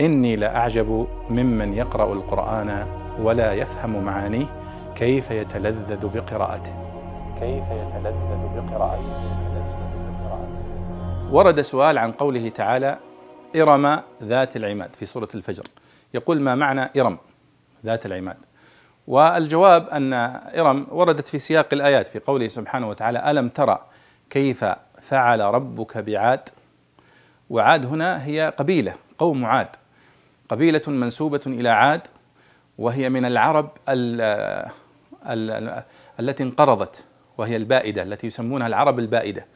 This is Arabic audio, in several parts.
إني لأعجب ممن يقرأ القرآن ولا يفهم معانيه كيف يتلذذ بقراءته. كيف يتلذذ بقراءته. ورد سؤال عن قوله تعالى إرم ذات العماد في سورة الفجر. يقول ما معنى إرم ذات العماد؟ والجواب أن إرم وردت في سياق الآيات في قوله سبحانه وتعالى ألم ترى كيف فعل ربك بعاد؟ وعاد هنا هي قبيلة قوم عاد. قبيلة منسوبة إلى عاد وهي من العرب ال ال التي انقرضت وهي البائدة التي يسمونها العرب البائدة.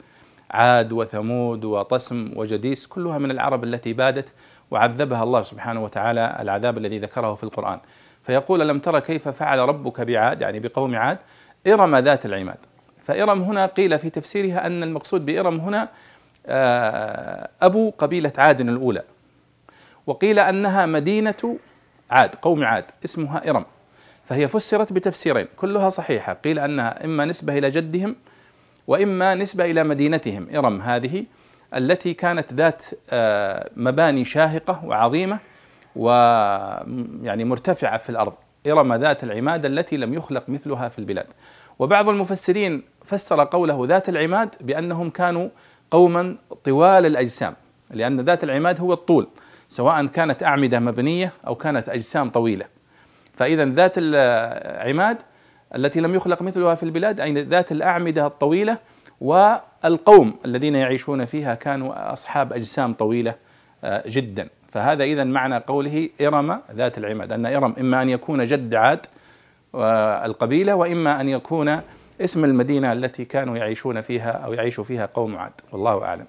عاد وثمود وطسم وجديس كلها من العرب التي بادت وعذبها الله سبحانه وتعالى العذاب الذي ذكره في القرآن. فيقول ألم ترى كيف فعل ربك بعاد؟ يعني بقوم عاد. إرم ذات العماد. فإرم هنا قيل في تفسيرها أن المقصود بإرم هنا آه، أبو قبيلة عاد الأولى. وقيل أنها مدينة عاد قوم عاد اسمها إرم. فهي فسرت بتفسيرين كلها صحيحة. قيل أنها إما نسبة إلى جدهم وإما نسبة إلى مدينتهم. إرم هذه التي كانت ذات آه، مباني شاهقة وعظيمة ويعني مرتفعة في الأرض. إرم ذات العماد التي لم يخلق مثلها في البلاد. وبعض المفسرين فسر قوله ذات العماد بأنهم كانوا قوما طوال الأجسام. لأن ذات العماد هو الطول سواء كانت أعمدة مبنية أو كانت أجسام طويلة. فإذا ذات العماد التي لم يخلق مثلها في البلاد أي ذات الأعمدة الطويلة والقوم الذين يعيشون فيها كانوا أصحاب أجسام طويلة آه، جدا. فهذا إذا معنى قوله إرم ذات العماد أن إرم إما أن يكون جد عاد آه، القبيلة وإما أن يكون اسم المدينة التي كانوا يعيشون فيها أو يعيش فيها قوم عاد. والله أعلم.